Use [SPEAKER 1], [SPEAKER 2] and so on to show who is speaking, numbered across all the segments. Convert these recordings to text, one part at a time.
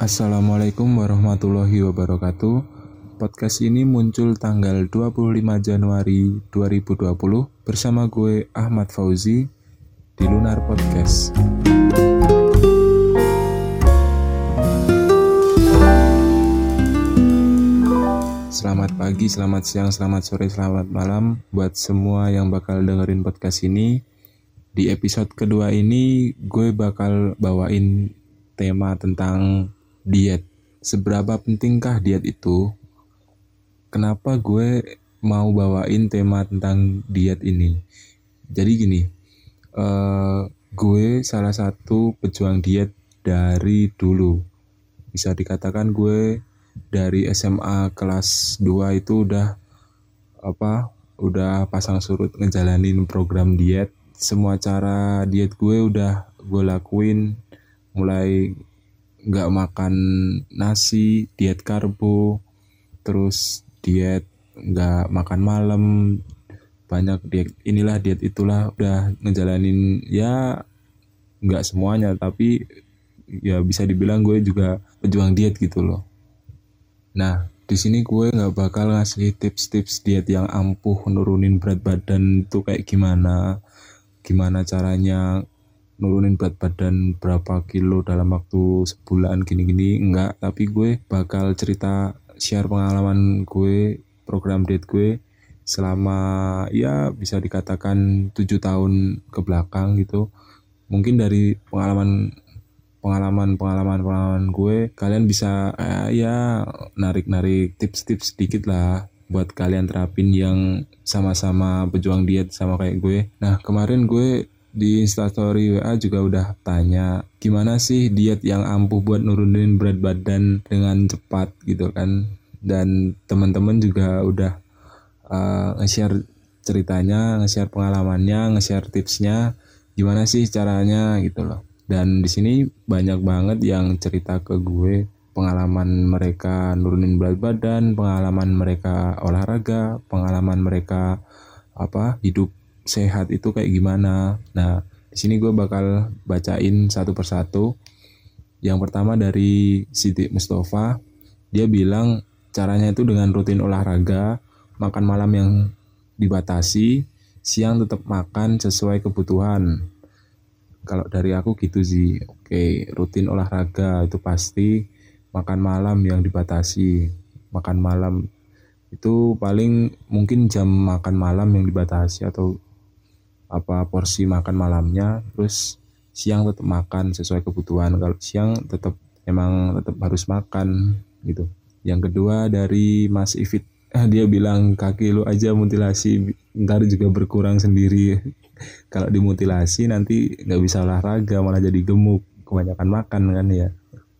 [SPEAKER 1] Assalamualaikum warahmatullahi wabarakatuh. Podcast ini muncul tanggal 25 Januari 2020 bersama gue Ahmad Fauzi di Lunar Podcast. Selamat pagi, selamat siang, selamat sore, selamat malam buat semua yang bakal dengerin podcast ini. Di episode kedua ini gue bakal bawain tema tentang diet. Seberapa pentingkah diet itu? Kenapa gue mau bawain tema tentang diet ini? Jadi gini, uh, gue salah satu pejuang diet dari dulu. Bisa dikatakan gue dari SMA kelas 2 itu udah apa udah pasang surut ngejalanin program diet semua cara diet gue udah gue lakuin mulai nggak makan nasi diet karbo terus diet nggak makan malam banyak diet inilah diet itulah udah ngejalanin ya nggak semuanya tapi ya bisa dibilang gue juga pejuang diet gitu loh. Nah di sini gue nggak bakal ngasih tips-tips diet yang ampuh nurunin berat badan itu kayak gimana gimana caranya nurunin berat badan berapa kilo dalam waktu sebulan gini-gini enggak. Tapi gue bakal cerita share pengalaman gue program diet gue selama ya bisa dikatakan tujuh tahun ke belakang gitu. Mungkin dari pengalaman pengalaman pengalaman pengalaman gue kalian bisa eh, ya narik narik tips-tips sedikit lah buat kalian terapin yang sama-sama berjuang diet sama kayak gue. Nah kemarin gue di instastory WA juga udah tanya gimana sih diet yang ampuh buat nurunin berat badan dengan cepat? gitu kan. Dan teman-teman juga udah uh, nge-share ceritanya, nge-share pengalamannya, nge-share tipsnya gimana sih caranya? gitu loh. Dan di sini banyak banget yang cerita ke gue pengalaman mereka nurunin berat badan, pengalaman mereka olahraga, pengalaman mereka apa hidup sehat itu kayak gimana. Nah, di sini gue bakal bacain satu persatu. Yang pertama dari Siti Mustafa, dia bilang caranya itu dengan rutin olahraga, makan malam yang dibatasi, siang tetap makan sesuai kebutuhan. Kalau dari aku gitu sih, oke rutin olahraga itu pasti, makan malam yang dibatasi, makan malam itu paling mungkin jam makan malam yang dibatasi atau apa porsi makan malamnya terus siang tetap makan sesuai kebutuhan. Kalau siang tetap emang tetap harus makan gitu. Yang kedua dari Mas Ifit eh, dia bilang kaki lu aja mutilasi ntar juga berkurang sendiri. Kalau dimutilasi nanti nggak bisa olahraga malah jadi gemuk kebanyakan makan kan ya.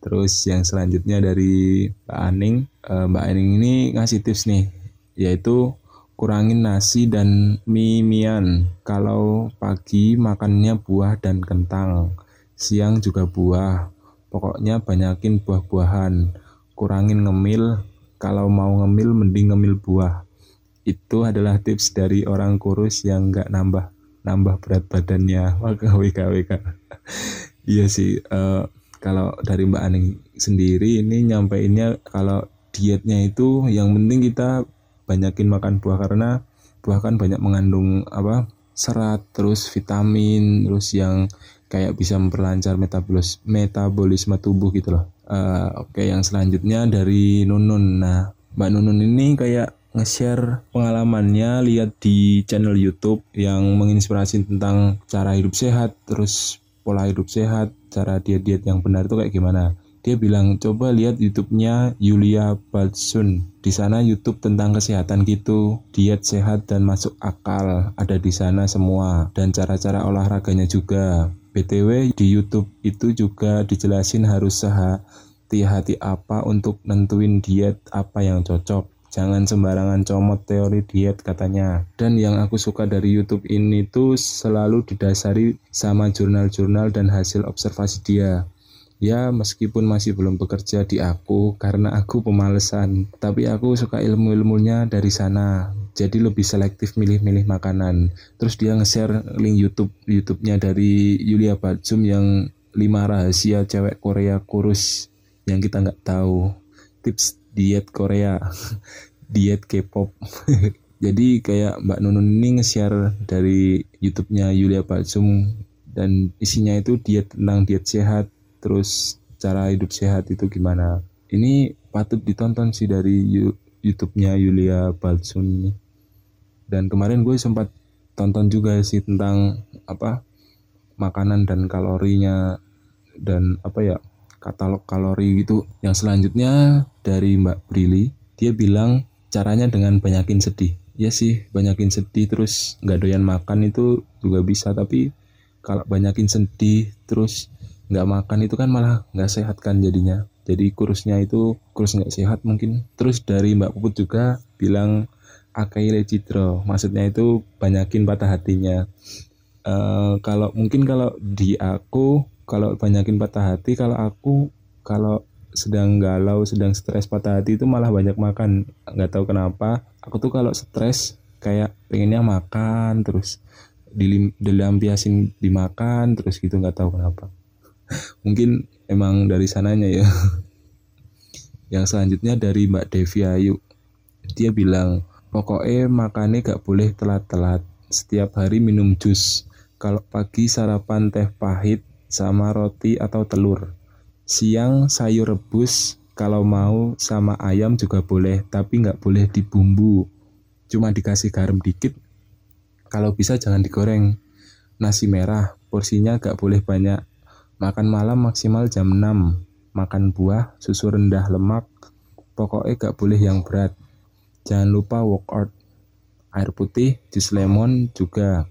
[SPEAKER 1] Terus yang selanjutnya dari Mbak Aning eh, Mbak Aning ini ngasih tips nih yaitu kurangin nasi dan mie mian. Kalau pagi makannya buah dan kentang, siang juga buah. Pokoknya banyakin buah-buahan. Kurangin ngemil, kalau mau ngemil mending ngemil buah. Itu adalah tips dari orang kurus yang nggak nambah nambah berat badannya. Wk WK WK. iya sih. Uh, kalau dari Mbak Aning sendiri ini nyampeinnya kalau dietnya itu yang penting kita banyakin makan buah karena buah kan banyak mengandung apa serat terus vitamin terus yang kayak bisa memperlancar metabolis metabolisme tubuh gitu loh. Uh, oke okay, yang selanjutnya dari Nunun. Nah Mbak Nunun ini kayak nge-share pengalamannya lihat di channel YouTube yang menginspirasi tentang cara hidup sehat terus pola hidup sehat cara diet-diet yang benar itu kayak gimana dia bilang coba lihat YouTube-nya Yulia Balsun. Di sana YouTube tentang kesehatan gitu, diet sehat dan masuk akal ada di sana semua dan cara-cara olahraganya juga. BTW di YouTube itu juga dijelasin harus sehati-hati apa untuk nentuin diet apa yang cocok. Jangan sembarangan comot teori diet katanya. Dan yang aku suka dari YouTube ini tuh selalu didasari sama jurnal-jurnal dan hasil observasi dia. Ya, meskipun masih belum bekerja di aku karena aku pemalesan, tapi aku suka ilmu-ilmunya dari sana. Jadi lebih selektif milih-milih makanan. Terus dia nge-share link YouTube YouTube-nya dari Yulia Batsum yang 5 rahasia cewek Korea kurus yang kita nggak tahu. Tips diet Korea. Diet K-pop. Jadi kayak Mbak Nunun ini nge-share dari YouTube-nya Yulia Balsum dan isinya itu diet tentang diet sehat terus cara hidup sehat itu gimana? Ini patut ditonton sih dari YouTube-nya Yulia Balsum ini. Dan kemarin gue sempat tonton juga sih tentang apa makanan dan kalorinya dan apa ya katalog kalori gitu. Yang selanjutnya dari Mbak Brili dia bilang caranya dengan banyakin sedih. Ya sih banyakin sedih terus nggak doyan makan itu juga bisa tapi kalau banyakin sedih terus nggak makan itu kan malah nggak sehat kan jadinya. Jadi kurusnya itu kurus nggak sehat mungkin. Terus dari Mbak Puput juga bilang akaile citro maksudnya itu banyakin patah hatinya. Uh, kalau mungkin kalau di aku kalau banyakin patah hati kalau aku kalau sedang galau sedang stres patah hati itu malah banyak makan. Nggak tahu kenapa. Aku tuh kalau stres kayak pengennya makan terus dilim, dilampiasin dimakan terus gitu nggak tahu kenapa mungkin emang dari sananya ya yang selanjutnya dari Mbak Devi Ayu dia bilang Pokoknya makannya gak boleh telat-telat. Setiap hari minum jus. Kalau pagi sarapan teh pahit sama roti atau telur. Siang sayur rebus. Kalau mau sama ayam juga boleh, tapi nggak boleh dibumbu. Cuma dikasih garam dikit. Kalau bisa jangan digoreng. Nasi merah, porsinya gak boleh banyak. Makan malam maksimal jam 6. Makan buah, susu rendah lemak. Pokoknya gak boleh yang berat Jangan lupa workout. Air putih, jus lemon juga.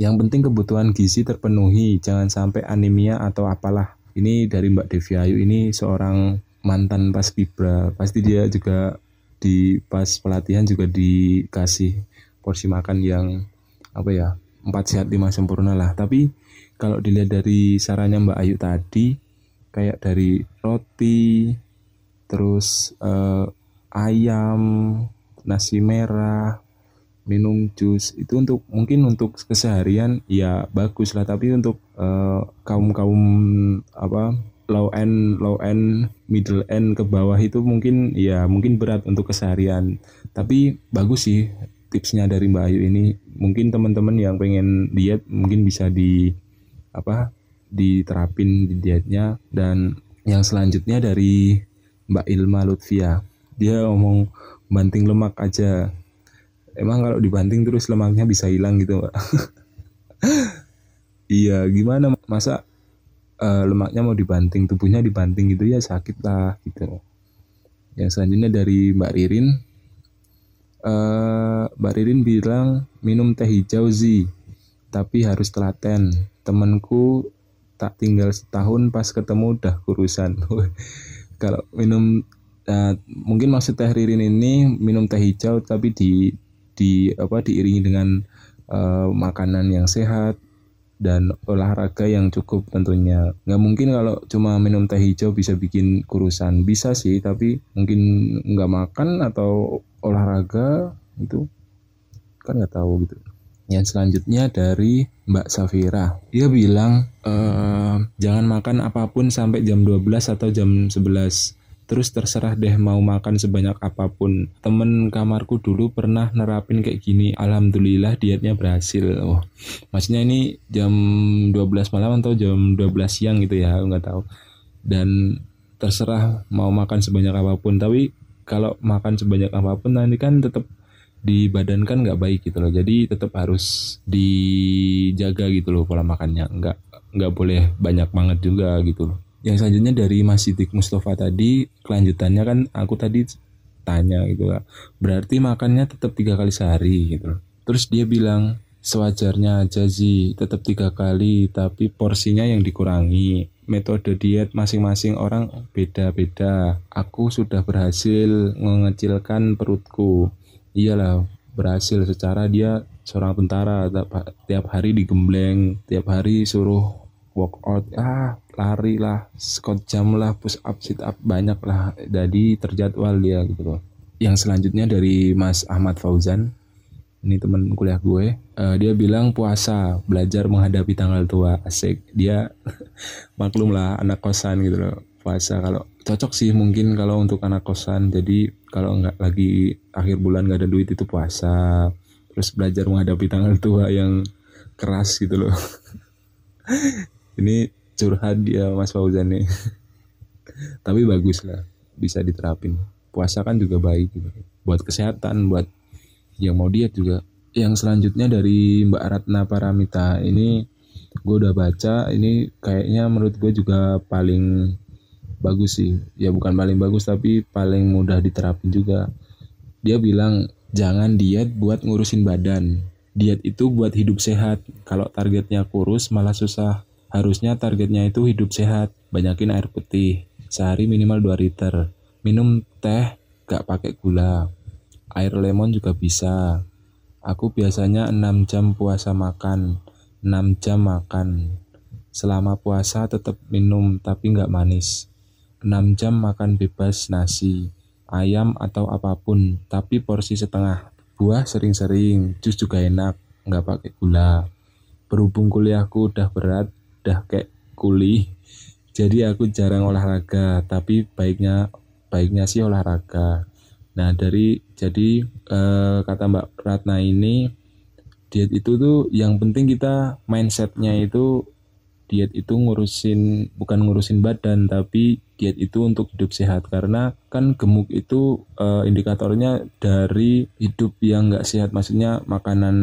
[SPEAKER 1] Yang penting kebutuhan gizi terpenuhi, jangan sampai anemia atau apalah. Ini dari Mbak Devi Ayu ini seorang mantan pas Fibra. Pasti dia juga di pas pelatihan juga dikasih porsi makan yang apa ya empat sehat lima sempurna lah tapi kalau dilihat dari sarannya Mbak Ayu tadi kayak dari roti terus eh, ayam, nasi merah, minum jus itu untuk mungkin untuk keseharian ya bagus lah. Tapi untuk uh, eh, kaum kaum apa low end low end middle end ke bawah itu mungkin ya mungkin berat untuk keseharian. Tapi bagus sih tipsnya dari Mbak Ayu ini. Mungkin teman-teman yang pengen diet mungkin bisa di apa diterapin di dietnya. Dan yang selanjutnya dari Mbak Ilma Lutfia. Dia ngomong banting lemak aja. Emang kalau dibanting terus lemaknya bisa hilang gitu pak iya gimana masa uh, lemaknya mau dibanting tubuhnya dibanting gitu? Ya sakit lah gitu. Yang selanjutnya dari Mbak Ririn. Uh, Mbak Ririn bilang minum teh hijau zi tapi harus telaten temanku tak tinggal setahun pas ketemu udah kurusan. Kalau minum uh, mungkin maksud teh ririn ini minum teh hijau tapi di di apa diiringi dengan uh, makanan yang sehat dan olahraga yang cukup tentunya. Nggak mungkin kalau cuma minum teh hijau bisa bikin kurusan. Bisa sih tapi mungkin nggak makan atau olahraga itu kan nggak tahu gitu yang selanjutnya dari Mbak Safira. Dia bilang e, jangan makan apa pun sampai jam 12 atau jam 11 terus terserah deh mau makan sebanyak apa pun. Temen kamarku dulu pernah nerapin kayak gini. Alhamdulillah dietnya berhasil. Oh maksudnya ini jam 12 malam atau jam 12 siang gitu ya nggak tahu. Dan terserah mau makan sebanyak apa pun. Tapi kalau makan sebanyak apa pun nanti kan tetap di badan kan nggak baik gitu loh. Jadi tetap harus dijaga gitu loh pola makannya. Nggak nggak boleh banyak banget juga gitu loh. Yang selanjutnya dari Mas Sidik Mustafa tadi kelanjutannya kan aku tadi tanya gitu lah berarti makannya tetap tiga kali sehari gitu terus dia bilang sewajarnya aja sih tetap tiga kali tapi porsinya yang dikurangi. Metode diet masing-masing orang beda-beda. Aku sudah berhasil mengecilkan perutku iyalah berhasil secara dia seorang tentara tiap hari digembleng tiap hari suruh workout ah lari lah squat jam lah push up sit up banyak lah jadi terjadwal dia gitu loh. Yang selanjutnya dari Mas Ahmad Fauzan ini teman kuliah gue uh, dia bilang puasa belajar menghadapi tanggal tua asik. Dia maklum lah anak kosan gitu loh puasa. Kalau cocok sih mungkin kalau untuk anak kosan jadi kalau nggak lagi akhir bulan nggak ada duit itu puasa terus belajar menghadapi tanggal tua yang keras gitu loh. Ini curhat dia Mas Fauzan nih. Tapi bagus lah bisa diterapin. Puasa kan juga baik gitu. Buat kesehatan buat yang mau diet juga. Yang selanjutnya dari Mbak Ratna Paramita ini gue udah baca ini kayaknya menurut gue juga paling bagus sih. Ya bukan paling bagus tapi paling mudah diterapin juga. Dia bilang jangan diet buat ngurusin badan. Diet itu buat hidup sehat. Kalau targetnya kurus malah susah. Harusnya targetnya itu hidup sehat. Banyakin air putih. Sehari minimal 2 liter. Minum teh gak pakai gula. Air lemon juga bisa. Aku biasanya 6 jam puasa makan. 6 jam makan. Selama puasa tetap minum tapi nggak manis 6 jam makan bebas nasi, ayam atau apa pun, tapi porsi setengah. Buah sering-sering, jus juga enak, nggak pakai gula. Berhubung kuliahku udah berat, udah kayak kuli, jadi aku jarang olahraga, tapi baiknya baiknya sih olahraga. Nah dari jadi eh, kata Mbak Ratna ini diet itu tuh yang penting kita mindsetnya itu diet itu ngurusin bukan ngurusin badan tapi diet itu untuk hidup sehat. Karena kan gemuk itu uh, indikatornya dari hidup yang nggak sehat. Maksudnya makanan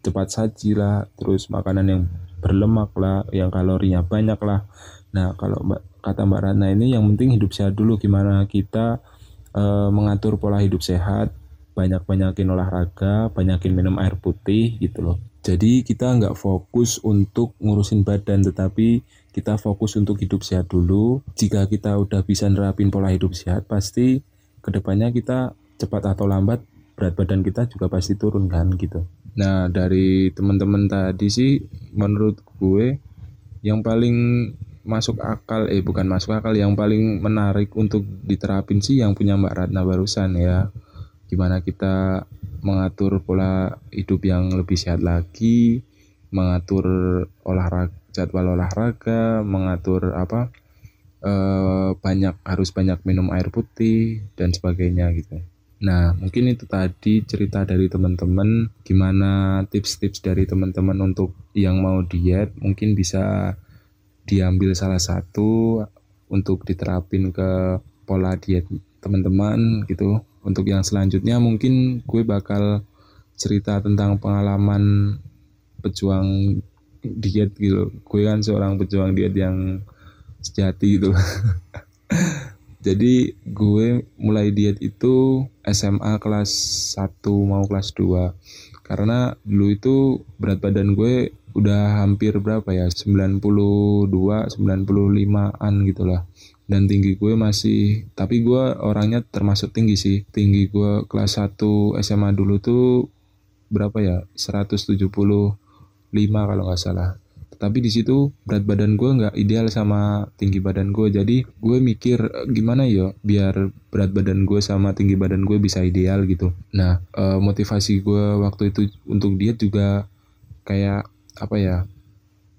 [SPEAKER 1] cepat saji lah terus makanan yang berlemak lah yang kalorinya banyak lah. Nah kalau mbak kata mbak Rana ini yang penting hidup sehat dulu. Gimana kita uh, mengatur pola hidup sehat banyak-banyakin olahraga banyakin minum air putih gitu loh jadi kita nggak fokus untuk ngurusin badan, tetapi kita fokus untuk hidup sehat dulu. Jika kita udah bisa nerapin pola hidup sehat, pasti ke depannya kita cepat atau lambat berat badan kita juga pasti turun kan gitu. Nah dari teman-teman tadi sih menurut gue yang paling masuk akal eh bukan masuk akal yang paling menarik untuk diterapin sih yang punya Mbak Ratna barusan ya gimana kita mengatur pola hidup yang lebih sehat lagi, mengatur olahraga jadwal olahraga, mengatur apa e, banyak harus banyak minum air putih dan sebagainya gitu. Nah, mungkin itu tadi cerita dari teman-teman. Gimana tips-tips dari teman-teman untuk yang mau diet? Mungkin bisa diambil salah satu untuk diterapin ke pola diet teman-teman gitu untuk yang selanjutnya mungkin gue bakal cerita tentang pengalaman pejuang diet gitu. Gue kan seorang pejuang diet yang sejati gitu. Jadi gue mulai diet itu SMA kelas 1 mau kelas 2 karena dulu itu berat badan gue udah hampir berapa ya? 92 95an gitu lah dan tinggi gue masih tapi gue orangnya termasuk tinggi sih. Tinggi gue kelas 1 SMA dulu tuh berapa ya? 175 kalau nggak salah. Tapi di situ berat badan gue nggak ideal sama tinggi badan gue. Jadi gue mikir gimana ya biar berat badan gue sama tinggi badan gue bisa ideal gitu. Nah eh, motivasi gue waktu itu untuk diet juga kayak apa ya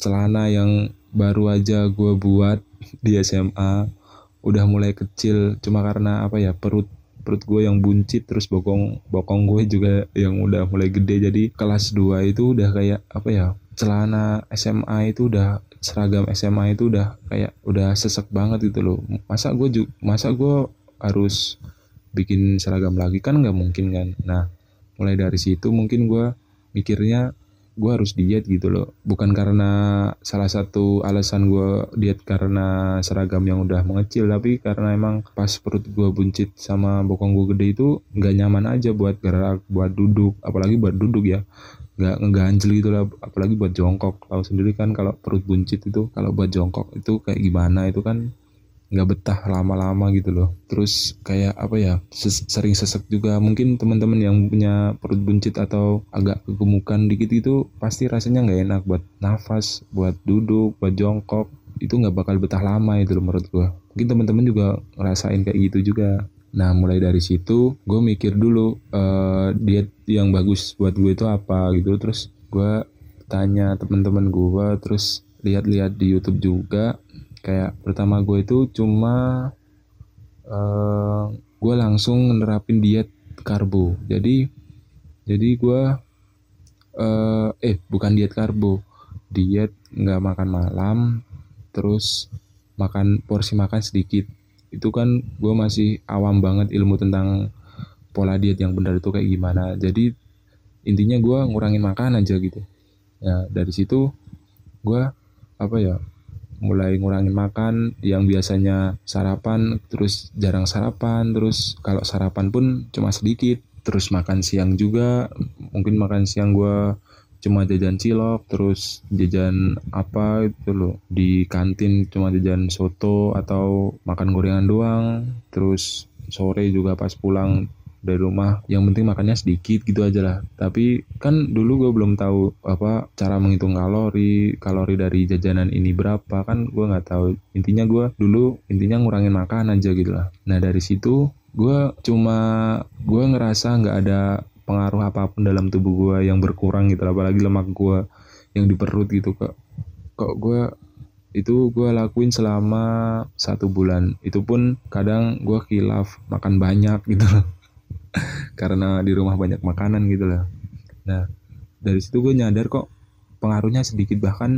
[SPEAKER 1] celana yang baru aja gue buat di SMA udah mulai kecil cuma karena apa ya perut perut gue yang buncit terus bokong bokong gue juga yang udah mulai gede. Jadi kelas 2 itu udah kayak apa ya celana SMA itu udah seragam SMA itu udah kayak udah sesek banget gitu loh. Masa gue juga masa gue harus bikin seragam lagi? Kan nggak mungkin kan. Nah mulai dari situ mungkin gue mikirnya gue harus diet gitu loh. Bukan karena salah satu alasan gue diet karena seragam yang udah mengecil tapi karena emang pas perut gue buncit sama bokong gue gede itu nggak nyaman aja buat gerak buat duduk apalagi buat duduk ya. Nggak ngeganjel gitu lah apalagi buat jongkok. Tahu sendiri kan kalau perut buncit itu kalau buat jongkok itu kayak gimana? Itu kan nggak betah lama-lama gitu loh. Terus kayak apa ya sering sesek juga. Mungkin teman-teman yang punya perut buncit atau agak kegemukan dikit itu pasti rasanya nggak enak buat nafas buat duduk buat jongkok. Itu nggak bakal betah lama itu loh menurut gua. Mungkin teman-teman juga ngerasain kayak gitu juga. Nah mulai dari situ gue mikir dulu uh, diet yang bagus buat gue itu apa gitu. Terus gue tanya teman-teman gue terus lihat-lihat di YouTube juga kayak pertama gue itu cuma uh, gue langsung nerapin diet karbo. Jadi jadi gue uh, eh bukan diet karbo. Diet nggak makan malam terus makan porsi makan sedikit. Itu kan gue masih awam banget ilmu tentang pola diet yang benar itu kayak gimana. Jadi intinya gue ngurangin makan aja gitu. Ya dari situ gue apa ya mulai ngurangin makan yang biasanya sarapan terus jarang sarapan terus kalau sarapan pun cuma sedikit terus makan siang juga. Mungkin makan siang gue cuma jajan cilok terus jajan apa itu loh di kantin cuma jajan soto atau makan gorengan doang. Terus sore juga pas pulang dari rumah. Yang penting makannya sedikit gitu aja lah. Tapi kan dulu gue belum tahu apa cara menghitung kalori kalori dari jajanan ini berapa. Kan gue nggak tahu. Intinya gue dulu intinya ngurangin makan aja gitu lah. Nah dari situ gue cuma gue ngerasa nggak ada pengaruh apa pun dalam tubuh gue yang berkurang gitu apalagi lemak gue yang di perut gitu kok kok gue itu gue lakuin selama satu bulan. Itu pun kadang gue kilaf makan banyak gitu loh karena di rumah banyak makanan gitu lah. Nah dari situ gue nyadar kok pengaruhnya sedikit. Bahkan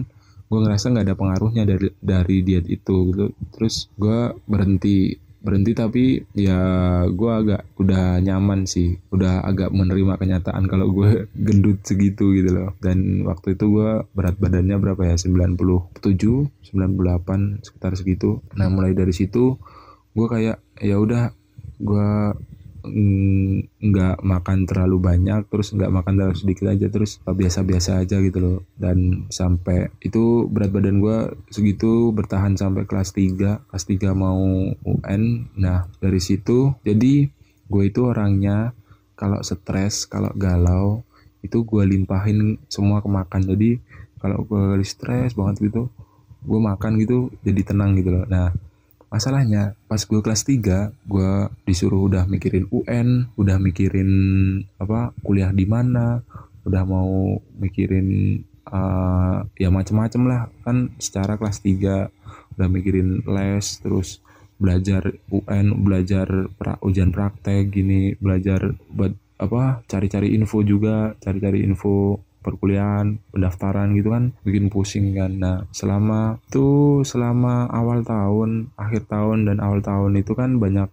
[SPEAKER 1] gue ngerasa nggak ada pengaruhnya dari dari diet itu gitu. Terus gue berhenti berhenti tapi ya gue agak udah nyaman sih. Udah agak menerima kenyataan kalau gue gendut segitu gitu loh. Dan waktu itu gue berat badannya berapa ya? 97 98 sekitar segitu. Nah mulai dari situ gue kayak ya udah gue nggak makan terlalu banyak terus nggak makan terlalu sedikit aja terus biasa-biasa aja gitu loh. Dan sampai itu berat badan gue segitu bertahan sampai kelas 3 kelas 3 mau UN nah dari situ jadi gue itu orangnya kalau stres kalau galau itu gue limpahin semua ke makan. Jadi kalau gue stres banget gitu gue makan gitu jadi tenang gitu loh. Nah Masalahnya pas gue kelas 3 gue disuruh udah mikirin UN, udah mikirin apa kuliah di mana, udah mau mikirin uh, ya macem-macem lah kan secara kelas 3 udah mikirin les terus belajar UN, belajar pra, ujian praktek gini, belajar buat apa cari-cari info juga, cari-cari info perkuliahan, pendaftaran gitu kan bikin pusing kan. Nah, selama itu selama awal tahun, akhir tahun dan awal tahun itu kan banyak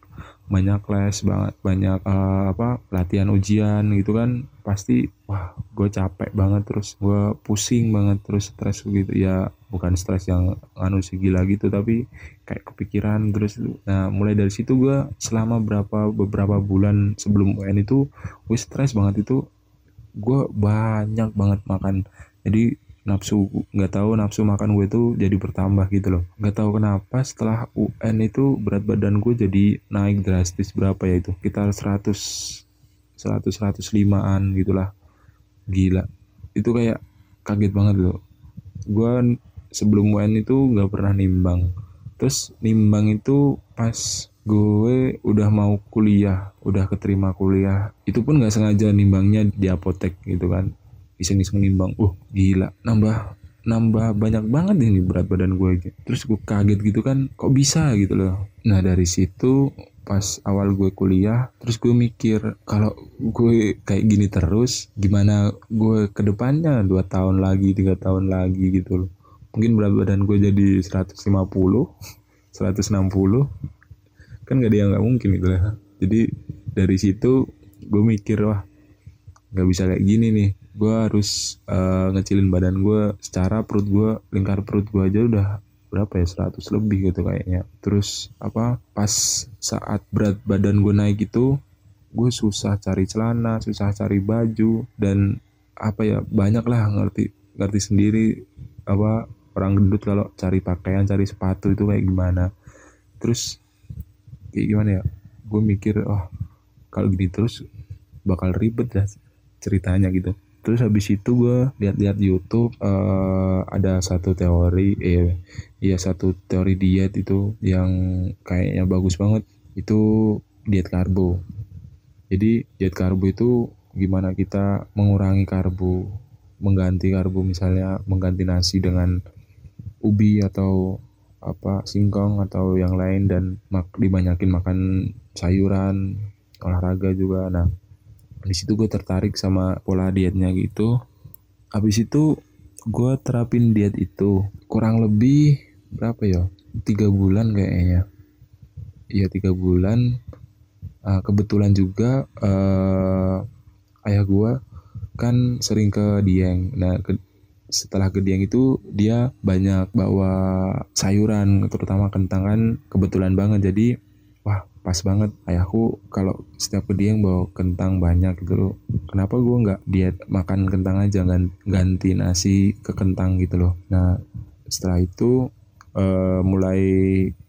[SPEAKER 1] banyak les banget, banyak uh, apa latihan ujian gitu kan. Pasti wah gue capek banget terus gue pusing banget terus stres gitu. Ya bukan stres yang anu sih gila gitu tapi kayak kepikiran terus nah mulai dari situ gue selama berapa beberapa bulan sebelum UN itu gue stres banget itu gue banyak banget makan. Jadi nafsu nggak tahu nafsu makan gue itu jadi bertambah gitu loh. Nggak tahu kenapa setelah UN itu berat badan gue jadi naik drastis berapa ya itu? Kita 100 100 105an gitulah. Gila. Itu kayak kaget banget loh. Gue sebelum UN itu nggak pernah nimbang. Terus nimbang itu pas gue udah mau kuliah udah keterima kuliah. Itu pun nggak sengaja nimbangnya di apotek gitu kan. Iseng-iseng nimbang uh gila nambah nambah banyak banget ini berat badan gue gitu. terus gue kaget gitu kan kok bisa? gitu loh. Nah dari situ pas awal gue kuliah terus gue mikir kalau gue kayak gini terus gimana gue ke depannya dua tahun lagi tiga tahun lagi gitu loh. Mungkin berat badan gue jadi 150 160 kan gak ada yang nggak mungkin gitu lah. Jadi dari situ gue mikir wah nggak bisa kayak gini nih. Gue harus uh, ngecilin badan gue secara perut gue lingkar perut gue aja udah berapa ya 100 lebih gitu kayaknya. Terus apa pas saat berat badan gue naik itu gue susah cari celana susah cari baju dan apa ya banyak lah ngerti ngerti sendiri apa orang gendut kalau cari pakaian cari sepatu itu kayak gimana. Terus kayak gimana ya gue mikir oh kalau gini terus bakal ribet lah ceritanya gitu. Terus habis itu gue lihat-lihat YouTube uh, ada satu teori eh iya satu teori diet itu yang kayaknya bagus banget itu diet karbo. Jadi diet karbo itu gimana kita mengurangi karbo mengganti karbo misalnya mengganti nasi dengan ubi atau apa singkong atau yang lain dan mak dibanyakin makan sayuran olahraga juga. Nah di situ gue tertarik sama pola dietnya gitu. Habis itu gue terapin diet itu kurang lebih berapa ya? Tiga bulan kayaknya. Iya tiga bulan. Uh, kebetulan juga uh, ayah gue kan sering ke Dieng. Nah ke, setelah ke Dieng itu dia banyak bawa sayuran terutama kentang kan kebetulan banget. Jadi wah pas banget. Ayahku kalau setiap ke Dieng bawa kentang banyak gitu loh. Kenapa gue nggak diet makan kentang aja ganti nasi ke kentang gitu loh. Nah setelah itu uh, mulai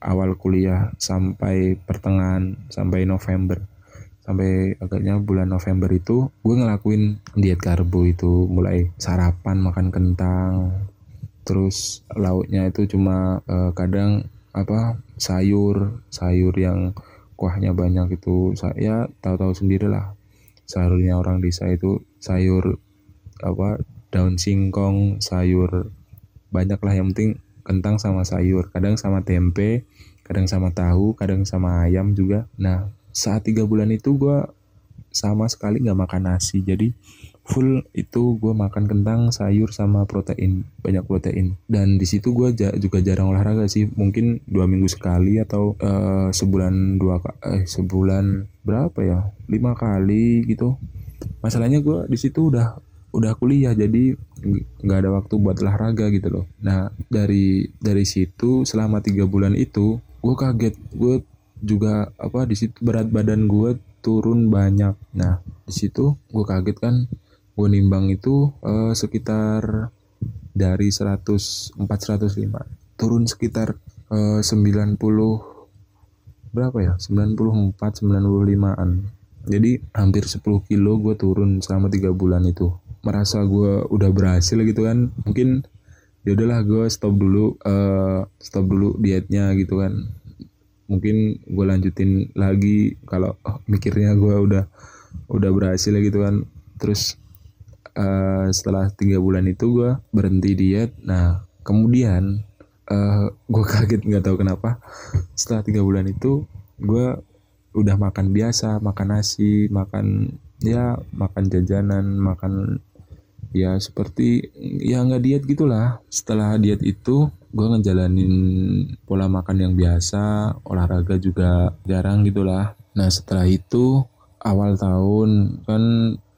[SPEAKER 1] awal kuliah sampai pertengahan sampai November sampai agaknya bulan November itu gue ngelakuin diet karbo itu. Mulai sarapan makan kentang terus lauknya itu cuma uh, kadang apa sayur sayur yang kuahnya banyak itu saya tahu-tahu sendiri lah. Sayurnya orang desa itu sayur apa daun singkong sayur banyak lah. Yang penting kentang sama sayur kadang sama tempe kadang sama tahu kadang sama ayam juga. Nah saat tiga bulan itu gue sama sekali nggak makan nasi. Jadi full itu gue makan kentang sayur sama protein banyak protein. Dan di situ gue juga jarang olahraga sih. Mungkin dua minggu sekali atau uh, sebulan dua eh sebulan berapa ya? Lima kali gitu. Masalahnya gue di situ udah udah kuliah jadi nggak ada waktu buat olahraga gitu loh. Nah dari dari situ selama tiga bulan itu gue kaget. Gue juga apa di situ berat badan gue turun banyak. Nah di situ gue kaget kan gue nimbang itu uh, sekitar dari 100 405 turun sekitar uh, 90 berapa ya? 94 95an jadi hampir 10 kilo gue turun selama tiga bulan itu. Merasa gue udah berhasil gitu kan. Mungkin ya udahlah gue stop dulu uh, stop dulu dietnya gitu kan mungkin gue lanjutin lagi kalau oh, mikirnya gue udah udah berhasil gitu kan. Terus uh, setelah tiga bulan itu gue berhenti diet. Nah kemudian uh, eh, gue kaget nggak tahu kenapa. Setelah tiga bulan itu gue udah makan biasa makan nasi makan ya makan jajanan makan ya seperti ya nggak diet gitulah. Setelah diet itu gue ngejalanin pola makan yang biasa olahraga juga jarang gitulah. Nah setelah itu awal tahun kan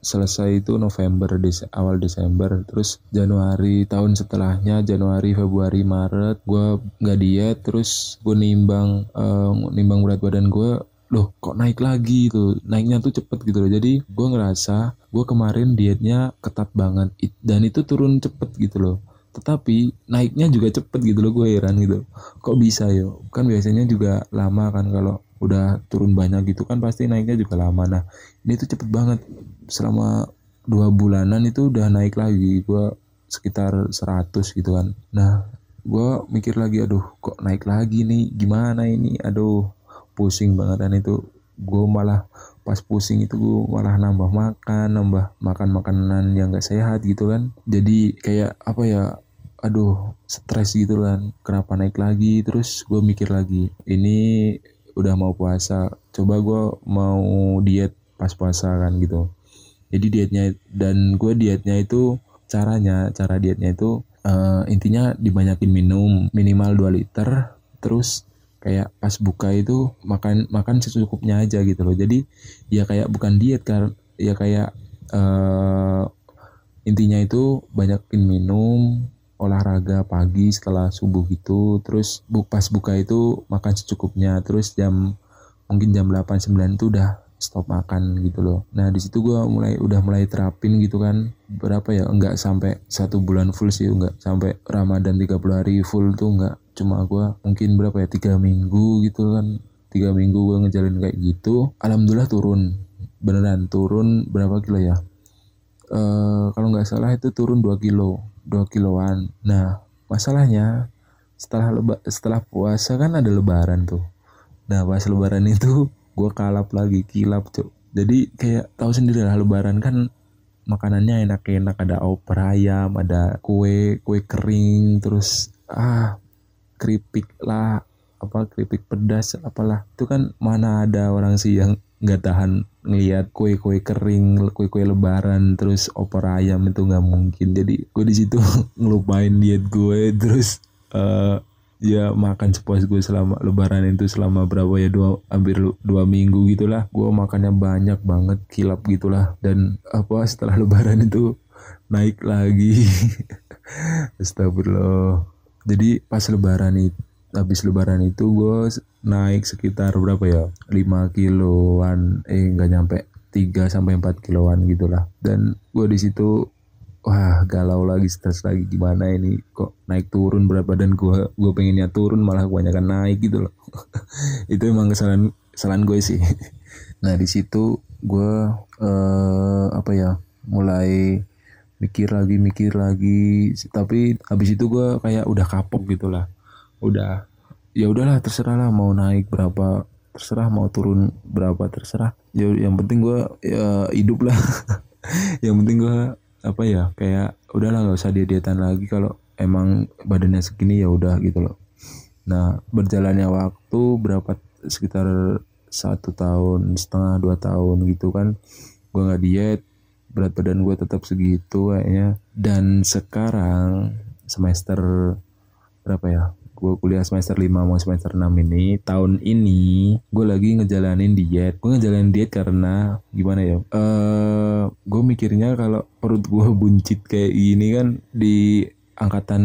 [SPEAKER 1] selesai itu November des awal Desember terus Januari tahun setelahnya Januari Februari Maret gue nggak diet terus gue nimbang uh, nimbang berat badan gue loh kok naik lagi tuh naiknya tuh cepet gitu loh. Jadi gue ngerasa gue kemarin dietnya ketat banget. Dan itu turun cepet gitu loh. Tetapi naiknya juga cepet gitu loh gue heran gitu. Kok bisa yo kan biasanya juga lama kan kalau udah turun banyak gitu kan pasti naiknya juga lama. Nah ini tuh cepet banget. Selama dua bulanan itu udah naik lagi. Gue sekitar 100 gitu kan. Nah gue mikir lagi aduh kok naik lagi nih? Gimana ini? Aduh pusing banget. Dan itu gue malah pas pusing itu gue malah nambah makan nambah makan makanan yang gak sehat gitu kan. Jadi kayak apa ya aduh stres gitu kan. Kenapa naik lagi? Terus gue mikir lagi ini udah mau puasa coba gue mau diet pas puasa kan gitu. Jadi dietnya dan gue dietnya itu caranya cara dietnya itu uh, intinya dibanyakin minum minimal 2 liter terus kayak pas buka itu makan makan secukupnya aja gitu loh. Jadi ya kayak bukan diet kan ya kayak uh, intinya itu banyakin minum olahraga pagi setelah subuh gitu. Terus buk pas buka itu makan secukupnya. Terus jam mungkin jam 8 9 itu udah stop makan gitu loh. Nah di situ gue mulai udah mulai terapin gitu kan. Berapa ya? Enggak sampai satu bulan full sih. Enggak sampai Ramadan 30 hari full tuh enggak cuma gue mungkin berapa ya tiga minggu gitu kan. Tiga minggu gue ngejalin kayak gitu alhamdulillah turun. Beneran turun berapa kilo ya? Uh, kalau nggak salah itu turun 2 kilo 2 kiloan. Nah masalahnya setelah leba, setelah puasa kan ada lebaran tuh. Nah pas lebaran itu gue kalap lagi kilap tuh jadi kayak tahu sendiri lah lebaran kan makanannya enak-enak. Ada opor ayam ada kue kue kering terus ah keripik lah apa keripik pedas apalah. Itu kan mana ada orang sih yang nggak tahan ngelihat kue-kue kering kue-kue lebaran terus opor ayam itu nggak mungkin. Jadi gue di situ ngelupain diet gue terus uh, ya makan sepuas gue selama lebaran itu selama berapa ya dua hampir dua minggu gitulah. Gue makannya banyak banget kilap gitulah. Dan apa setelah lebaran itu naik lagi. Astagfirullah jadi pas lebaran itu habis lebaran itu gue naik sekitar berapa ya? 5 kiloan eh nggak nyampe 3 sampai 4 kiloan gitulah dan gue di situ wah galau lagi stres lagi gimana ini? Kok naik turun berat badan gue gue pengennya turun malah kebanyakan naik gitu loh. Itu emang kesalahan kesalahan gue sih. Nah di situ gue uh, apa ya mulai mikir lagi mikir lagi. Tapi habis itu gue kayak udah kapok gitulah udah ya udahlah terserah lah mau naik berapa terserah mau turun berapa terserah. Ya yang penting gue ya hidup lah. Yang penting gue apa ya kayak udahlah nggak usah dietietan lagi. Kalau emang badannya segini ya udah gitu loh. Nah berjalannya waktu berapa sekitar satu tahun setengah dua tahun gitu kan gue nggak diet berat badan gue tetap segitu kayaknya. Dan sekarang semester berapa ya? Gue kuliah semester 5 mau semester 6 ini. Tahun ini gue lagi ngejalanin diet. Gue ngejalanin diet karena gimana ya? Uh, eh, gue mikirnya kalau perut gue buncit kayak gini kan di angkatan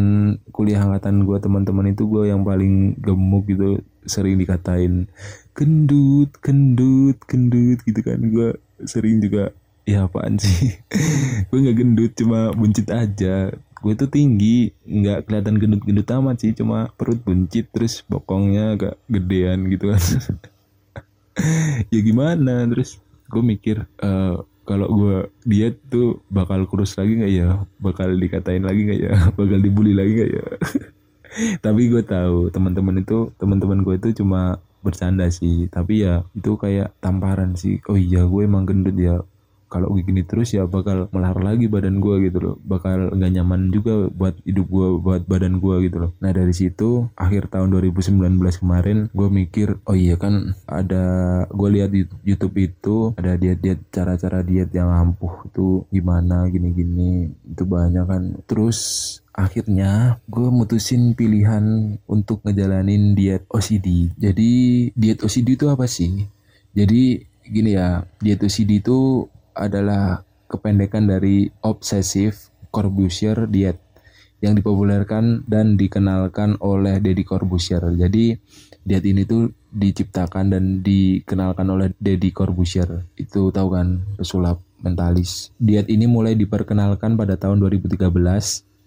[SPEAKER 1] kuliah angkatan gue teman-teman itu gue yang paling gemuk gitu sering dikatain gendut gendut gendut gitu kan. Gue sering juga ya apaan sih? Gue nggak gendut cuma buncit aja. Gue tuh tinggi nggak kelihatan gendut-gendut amat sih cuma perut buncit terus bokongnya agak gedean gitu kan. Ya gimana? Terus gue mikir uh, kalau gue diet tuh bakal kurus lagi nggak ya? Bakal dikatain lagi nggak ya? Bakal dibully lagi nggak ya? Tapi gue tahu teman-teman itu teman-teman gue itu cuma bercanda sih. Tapi ya itu kayak tamparan sih. Oh iya gue emang gendut ya kalau begini terus ya bakal melar lagi badan gue gitu loh. Bakal nggak nyaman juga buat hidup gue buat badan gue gitu loh. Nah dari situ akhir tahun 2019 kemarin gue mikir oh iya kan ada gue lihat di YouTube itu ada diet-diet cara-cara diet yang ampuh itu gimana gini-gini itu banyak kan. Terus akhirnya gue mutusin pilihan untuk ngejalanin diet OCD jadi diet OCD itu apa sih? Jadi gini ya diet OCD itu adalah kependekan dari Obsessive Corbusier Diet yang dipopulerkan dan dikenalkan oleh Deddy Corbusier. Jadi diet ini tuh diciptakan dan dikenalkan oleh Deddy Corbusier. Itu tahu kan, pesulap mentalis. Diet ini mulai diperkenalkan pada tahun 2013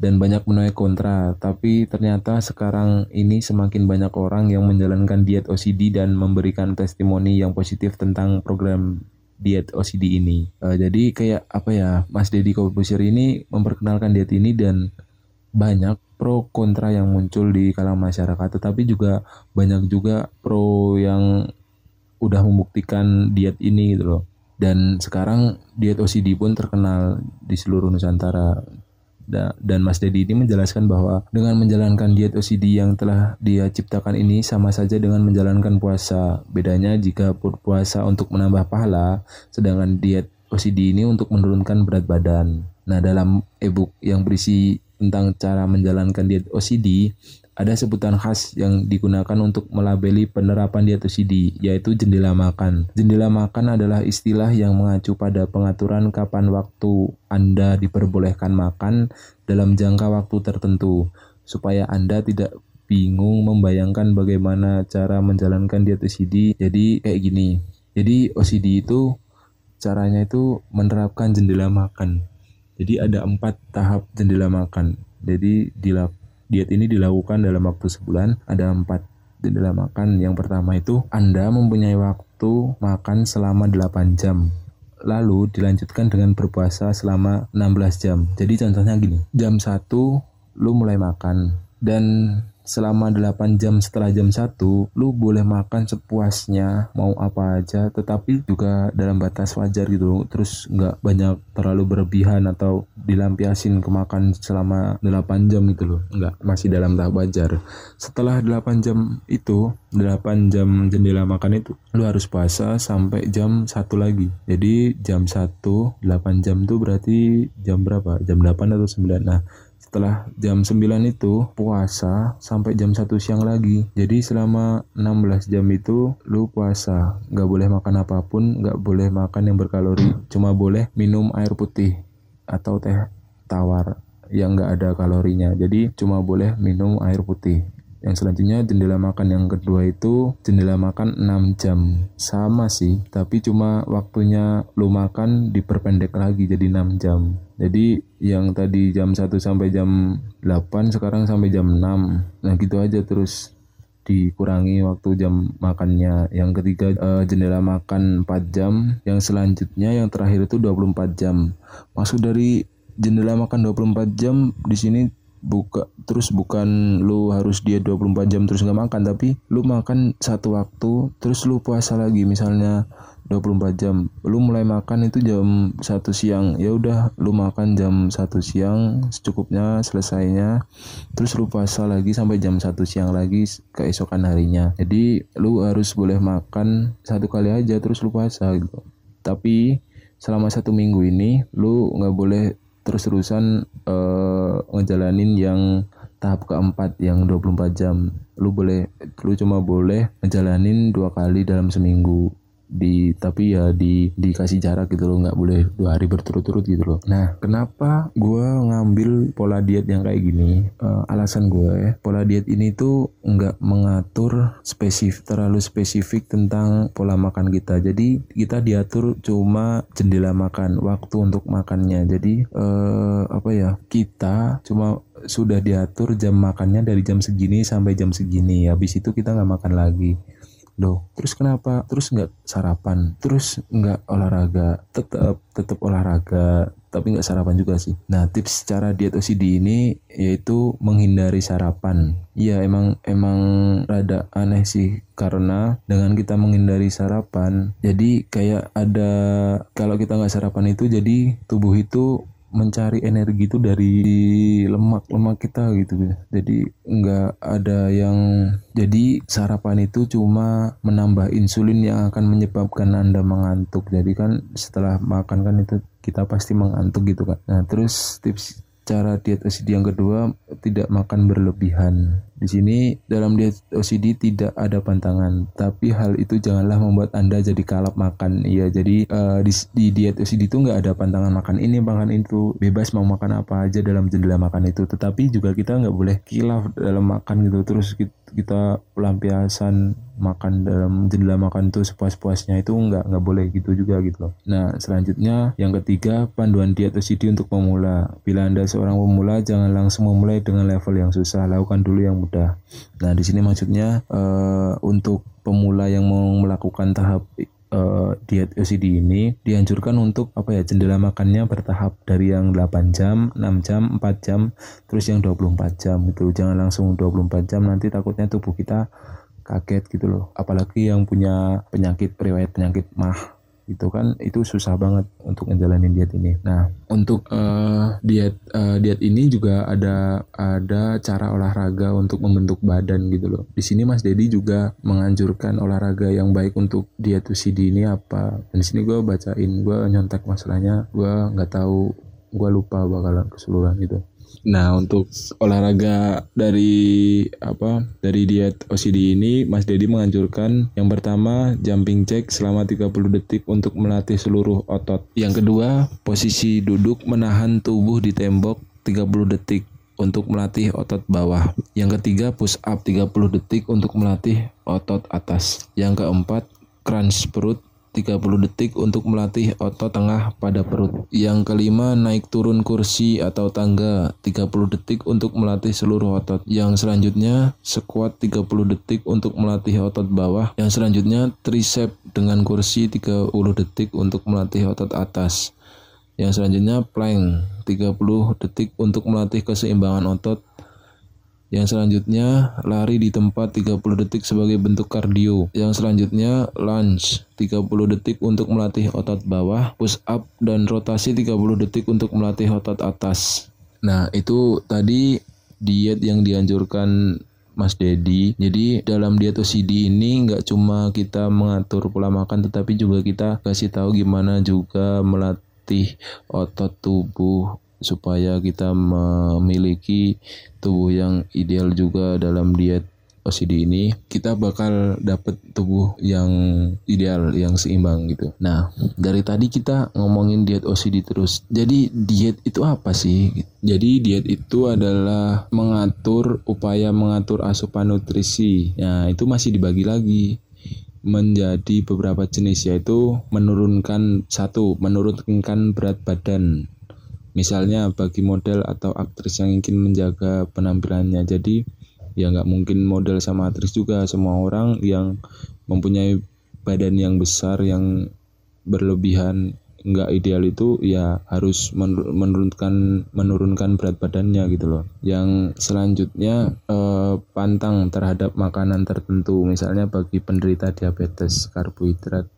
[SPEAKER 1] dan banyak menuai kontra, tapi ternyata sekarang ini semakin banyak orang yang menjalankan diet OCD dan memberikan testimoni yang positif tentang program diet OCD ini. Uh, jadi kayak apa ya, Mas Deddy Corbuzier ini memperkenalkan diet ini dan banyak pro kontra yang muncul di kalangan masyarakat, tetapi juga banyak juga pro yang udah membuktikan diet ini gitu loh. Dan sekarang diet OCD pun terkenal di seluruh Nusantara dan Mas Dedi ini menjelaskan bahwa dengan menjalankan diet OCD yang telah dia ciptakan ini sama saja dengan menjalankan puasa. Bedanya jika puasa untuk menambah pahala, sedangkan diet OCD ini untuk menurunkan berat badan. Nah, dalam e-book yang berisi tentang cara menjalankan diet OCD, ada sebutan khas yang digunakan untuk melabeli penerapan diet OCD, yaitu jendela makan. Jendela makan adalah istilah yang mengacu pada pengaturan kapan waktu Anda diperbolehkan makan dalam jangka waktu tertentu, supaya Anda tidak bingung membayangkan bagaimana cara menjalankan diet OCD. Jadi kayak gini. Jadi OCD itu caranya itu menerapkan jendela makan. Jadi ada empat tahap jendela makan. Jadi dilakukan Diet ini dilakukan dalam waktu sebulan. Ada empat jendela makan. Yang pertama itu Anda mempunyai waktu makan selama 8 jam. Lalu dilanjutkan dengan berpuasa selama 16 jam. Jadi contohnya gini, jam 1 lu mulai makan dan selama 8 jam setelah jam 1 lu boleh makan sepuasnya mau apa aja tetapi juga dalam batas wajar gitu terus nggak banyak terlalu berlebihan atau dilampiasin ke makan selama 8 jam gitu loh. Nggak masih dalam tahap wajar. Setelah 8 jam itu 8 jam jendela makan itu lu harus puasa sampai jam 1 lagi. Jadi jam 1 8 jam tuh berarti jam berapa? Jam 8 atau 9 nah setelah jam 9 itu puasa sampai jam 1 siang lagi. Jadi selama 16 jam itu lu puasa. Nggak boleh makan apa pun nggak boleh makan yang berkalori. Cuma boleh minum air putih atau teh tawar yang nggak ada kalorinya jadi cuma boleh minum air putih yang selanjutnya jendela makan yang kedua itu jendela makan 6 jam. Sama sih, tapi cuma waktunya lu makan diperpendek lagi jadi 6 jam. Jadi yang tadi jam 1 sampai jam 8 sekarang sampai jam 6. Nah gitu aja terus dikurangi waktu jam makannya. Yang ketiga uh, jendela makan 4 jam. Yang selanjutnya yang terakhir itu 24 jam. Maksud dari jendela makan 24 jam di sini buka terus bukan lu harus dia 24 jam terus nggak makan tapi lu makan satu waktu terus lu puasa lagi misalnya 24 jam. Lu mulai makan itu jam satu siang. Ya udah lu makan jam satu siang secukupnya selesainya. Terus lu puasa lagi sampai jam satu siang lagi keesokan harinya. Jadi lu harus boleh makan satu kali aja terus lu puasa gitu. Tapi selama satu minggu ini lu nggak boleh terus-terusan uh, ngejalanin yang tahap keempat yang 24 jam. Lu boleh lu cuma boleh ngejalanin dua kali dalam seminggu di tapi ya di dikasih jarak gitu loh nggak boleh dua hari berturut-turut gitu loh. Nah kenapa gue ngambil pola diet yang kayak gini? Uh, alasan gue ya pola diet ini tuh nggak mengatur spesifik terlalu spesifik tentang pola makan kita. Jadi kita diatur cuma jendela makan waktu untuk makannya. Jadi uh, apa ya kita cuma sudah diatur jam makannya dari jam segini sampai jam segini. Habis itu kita nggak makan lagi loh terus kenapa? Terus nggak sarapan? Terus nggak olahraga? Tetap tetap olahraga tapi nggak sarapan juga sih. Nah tips cara diet OCD ini yaitu menghindari sarapan. Iya emang emang rada aneh sih karena dengan kita menghindari sarapan jadi kayak ada kalau kita nggak sarapan itu jadi tubuh itu mencari energi itu dari lemak-lemak kita gitu jadi nggak ada yang jadi sarapan itu cuma menambah insulin yang akan menyebabkan anda mengantuk. Jadi kan setelah makan kan itu kita pasti mengantuk gitu kan. Nah terus tips cara diet OCD yang kedua tidak makan berlebihan. Di sini dalam diet OCD tidak ada pantangan, tapi hal itu janganlah membuat Anda jadi kalap makan. Iya, jadi uh, di, di diet OCD itu nggak ada pantangan makan ini, makan itu, bebas mau makan apa aja dalam jendela makan itu. Tetapi juga kita nggak boleh kilaf dalam makan gitu, terus kita, pelampiasan makan dalam jendela makan tuh sepuas-puasnya itu nggak nggak boleh gitu juga gitu loh. Nah selanjutnya yang ketiga panduan diet OCD untuk pemula. Bila anda seorang pemula jangan langsung memulai dengan level yang susah, lakukan dulu yang. Nah di sini maksudnya uh, untuk pemula yang mau melakukan tahap uh, diet OCD ini dianjurkan untuk apa ya jendela makannya bertahap dari yang 8 jam, 6 jam, 4 jam, terus yang 24 jam itu jangan langsung 24 jam nanti takutnya tubuh kita kaget gitu loh. Apalagi yang punya penyakit riwayat penyakit mah itu kan itu susah banget untuk ngejalanin diet ini. Nah untuk uh, diet uh, diet ini juga ada ada cara olahraga untuk membentuk badan gitu loh. Di sini Mas Dedi juga menganjurkan olahraga yang baik untuk diet UCD ini apa. Dan di sini gue bacain gue nyontek masalahnya gue nggak tahu gue lupa bakalan keseluruhan gitu. Nah, untuk olahraga dari apa? Dari diet OCD ini Mas Dedi menganjurkan yang pertama jumping jack selama 30 detik untuk melatih seluruh otot. Yang kedua, posisi duduk menahan tubuh di tembok 30 detik untuk melatih otot bawah. Yang ketiga, push up 30 detik untuk melatih otot atas. Yang keempat, crunch perut 30 detik untuk melatih otot tengah pada perut. Yang kelima, naik turun kursi atau tangga 30 detik untuk melatih seluruh otot. Yang selanjutnya, squat 30 detik untuk melatih otot bawah. Yang selanjutnya, tricep dengan kursi 30 detik untuk melatih otot atas. Yang selanjutnya, plank 30 detik untuk melatih keseimbangan otot. Yang selanjutnya lari di tempat 30 detik sebagai bentuk kardio. Yang selanjutnya lunge 30 detik untuk melatih otot bawah, push up dan rotasi 30 detik untuk melatih otot atas. Nah, itu tadi diet yang dianjurkan Mas Dedi. Jadi dalam diet OCD ini nggak cuma kita mengatur pola makan, tetapi juga kita kasih tahu gimana juga melatih otot tubuh supaya kita memiliki tubuh yang ideal juga dalam diet OCD ini kita bakal dapet tubuh yang ideal yang seimbang gitu. Nah dari tadi kita ngomongin diet OCD terus. Jadi diet itu apa sih? Jadi diet itu adalah mengatur upaya mengatur asupan nutrisi. Nah itu masih dibagi lagi menjadi beberapa jenis yaitu menurunkan satu menurunkan berat badan Misalnya bagi model atau aktris yang ingin menjaga penampilannya. Jadi ya nggak mungkin model sama aktris juga. Semua orang yang mempunyai badan yang besar yang berlebihan nggak ideal itu ya harus menurunkan menurunkan berat badannya gitu loh. Yang selanjutnya eh, pantang terhadap makanan tertentu, misalnya bagi penderita diabetes, karbohidrat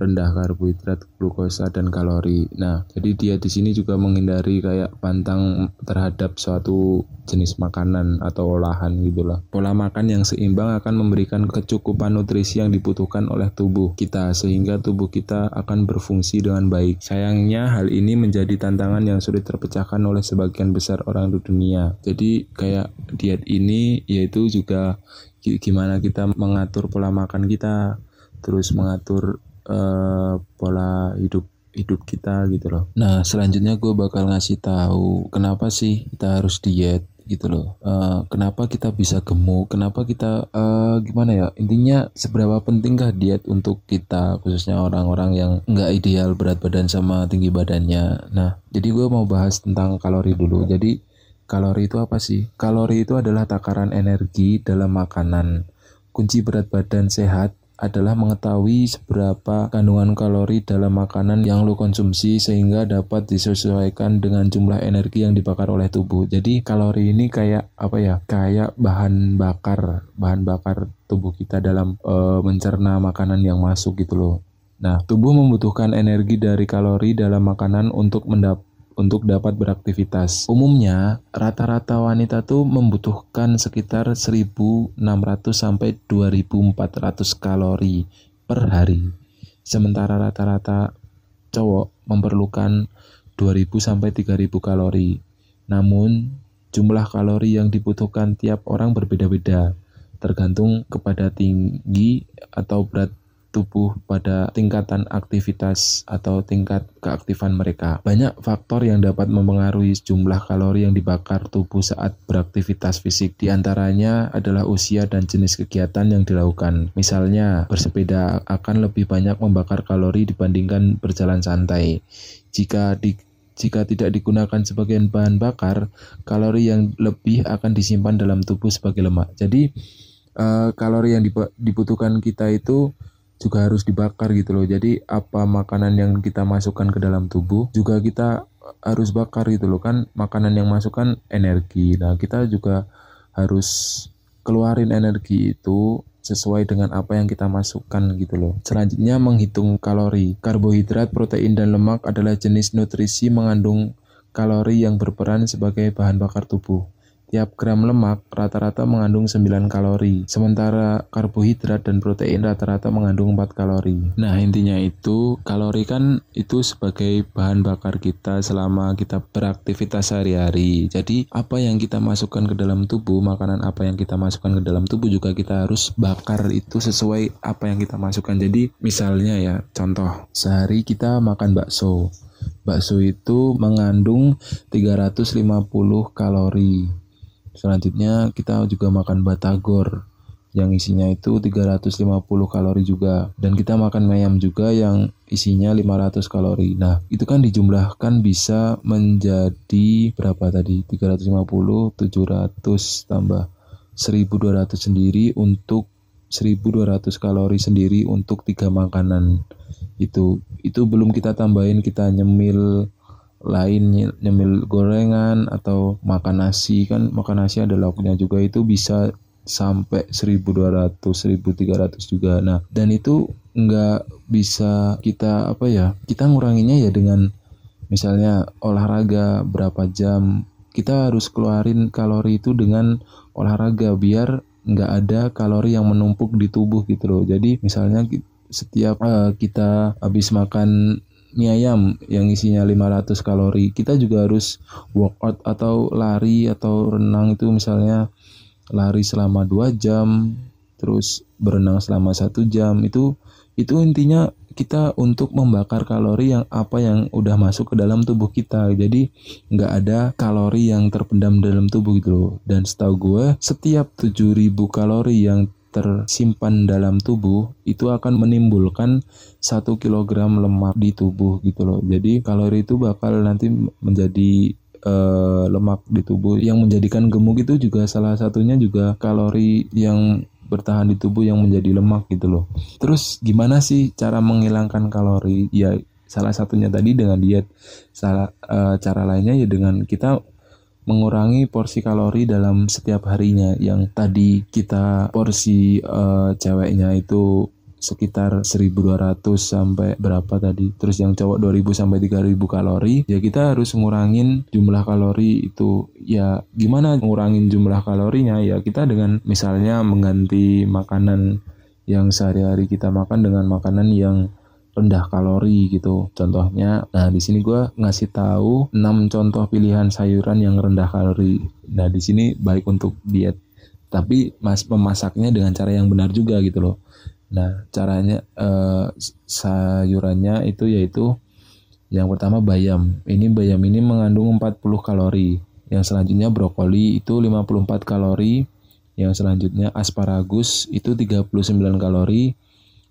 [SPEAKER 1] rendah karbohidrat, glukosa dan kalori. Nah, jadi dia di sini juga menghindari kayak pantang terhadap suatu jenis makanan atau olahan gitu lah. Pola makan yang seimbang akan memberikan kecukupan nutrisi yang dibutuhkan oleh tubuh kita sehingga tubuh kita akan berfungsi dengan baik. Sayangnya hal ini menjadi tantangan yang sulit terpecahkan oleh sebagian besar orang di dunia. Jadi kayak diet ini yaitu juga gimana kita mengatur pola makan kita, terus mengatur uh, pola hidup hidup kita gitu loh. Nah selanjutnya gue bakal ngasih tahu kenapa sih kita harus diet gitu loh. Uh, kenapa kita bisa gemuk? Kenapa kita uh, gimana ya? Intinya seberapa pentingkah diet untuk kita khususnya orang-orang yang nggak ideal berat badan sama tinggi badannya. Nah jadi gue mau bahas tentang kalori dulu. Jadi kalori itu apa sih? Kalori itu adalah takaran energi dalam makanan. Kunci berat badan sehat adalah mengetahui seberapa kandungan kalori dalam makanan yang lo konsumsi sehingga dapat disesuaikan dengan jumlah energi yang dibakar oleh tubuh. Jadi kalori ini kayak apa ya? Kayak bahan bakar, bahan bakar tubuh kita dalam e, mencerna makanan yang masuk gitu loh. Nah, tubuh membutuhkan energi dari kalori dalam makanan untuk mendapat untuk dapat beraktivitas. Umumnya, rata-rata wanita tuh membutuhkan sekitar 1600 sampai 2400 kalori per hari. Sementara rata-rata cowok memerlukan 2000 sampai 3000 kalori. Namun, jumlah kalori yang dibutuhkan tiap orang berbeda-beda, tergantung kepada tinggi atau berat tubuh pada tingkatan aktivitas atau tingkat keaktifan mereka. Banyak faktor yang dapat mempengaruhi jumlah kalori yang dibakar tubuh saat beraktivitas fisik. Di antaranya adalah usia dan jenis kegiatan yang dilakukan. Misalnya, bersepeda akan lebih banyak membakar kalori dibandingkan berjalan santai. Jika di jika tidak digunakan sebagai bahan bakar, kalori yang lebih akan disimpan dalam tubuh sebagai lemak. Jadi, uh, kalori yang dibutuhkan kita itu juga harus dibakar gitu loh. Jadi apa makanan yang kita masukkan ke dalam tubuh juga kita harus bakar gitu loh kan makanan yang masukkan energi. Nah, kita juga harus keluarin energi itu sesuai dengan apa yang kita masukkan gitu loh. Selanjutnya menghitung kalori. Karbohidrat, protein dan lemak adalah jenis nutrisi mengandung kalori yang berperan sebagai bahan bakar tubuh. Tiap gram lemak rata-rata mengandung 9 kalori, sementara karbohidrat dan protein rata-rata mengandung 4 kalori. Nah, intinya itu kalori kan itu sebagai bahan bakar kita selama kita beraktivitas sehari-hari. Jadi, apa yang kita masukkan ke dalam tubuh, makanan apa yang kita masukkan ke dalam tubuh juga kita harus bakar itu sesuai apa yang kita masukkan. Jadi, misalnya ya, contoh, sehari kita makan bakso. Bakso itu mengandung 350 kalori Selanjutnya kita juga makan batagor yang isinya itu 350 kalori juga dan kita makan ayam juga yang isinya 500 kalori. Nah, itu kan dijumlahkan bisa menjadi berapa tadi? 350 700 tambah 1200 sendiri untuk 1200 kalori sendiri untuk tiga makanan itu itu belum kita tambahin kita nyemil lain nyemil gorengan atau makan nasi. Kan makan nasi ada lauknya juga. Itu bisa sampai 1200 1300 juga. Nah dan itu nggak bisa kita apa ya kita nguranginnya ya dengan misalnya olahraga berapa jam. Kita harus keluarin kalori itu dengan olahraga biar nggak ada kalori yang menumpuk di tubuh gitu loh. Jadi misalnya setiap uh, kita habis makan mie ayam yang isinya 500 kalori. Kita juga harus workout atau lari atau renang itu misalnya lari selama dua jam terus berenang selama satu jam. Itu itu intinya kita untuk membakar kalori yang apa yang udah masuk ke dalam tubuh kita. Jadi nggak ada kalori yang terpendam dalam tubuh gitu loh. Dan setahu gue setiap 7000 kalori yang tersimpan dalam tubuh itu akan menimbulkan satu kilogram lemak di tubuh gitu loh. Jadi kalori itu bakal nanti menjadi uh, lemak di tubuh yang menjadikan gemuk itu juga salah satunya juga kalori yang bertahan di tubuh yang menjadi lemak gitu loh. Terus gimana sih cara menghilangkan kalori? Ya salah satunya tadi dengan diet. Salah uh, cara lainnya ya dengan kita mengurangi porsi kalori dalam setiap harinya. Yang tadi kita porsi uh, ceweknya itu sekitar 1200 sampai berapa tadi. Terus yang cowok 2000 sampai 3000 kalori. Ya kita harus ngurangin jumlah kalori itu. Ya gimana ngurangin jumlah kalorinya? Ya kita dengan misalnya mengganti makanan yang sehari-hari kita makan dengan makanan yang rendah kalori gitu. Contohnya, nah di sini gue ngasih tahu 6 contoh pilihan sayuran yang rendah kalori. Nah di sini baik untuk diet, tapi mas memasaknya dengan cara yang benar juga gitu loh. Nah caranya eh, sayurannya itu yaitu yang pertama bayam. Ini bayam ini mengandung 40 kalori. Yang selanjutnya brokoli itu 54 kalori. Yang selanjutnya asparagus itu 39 kalori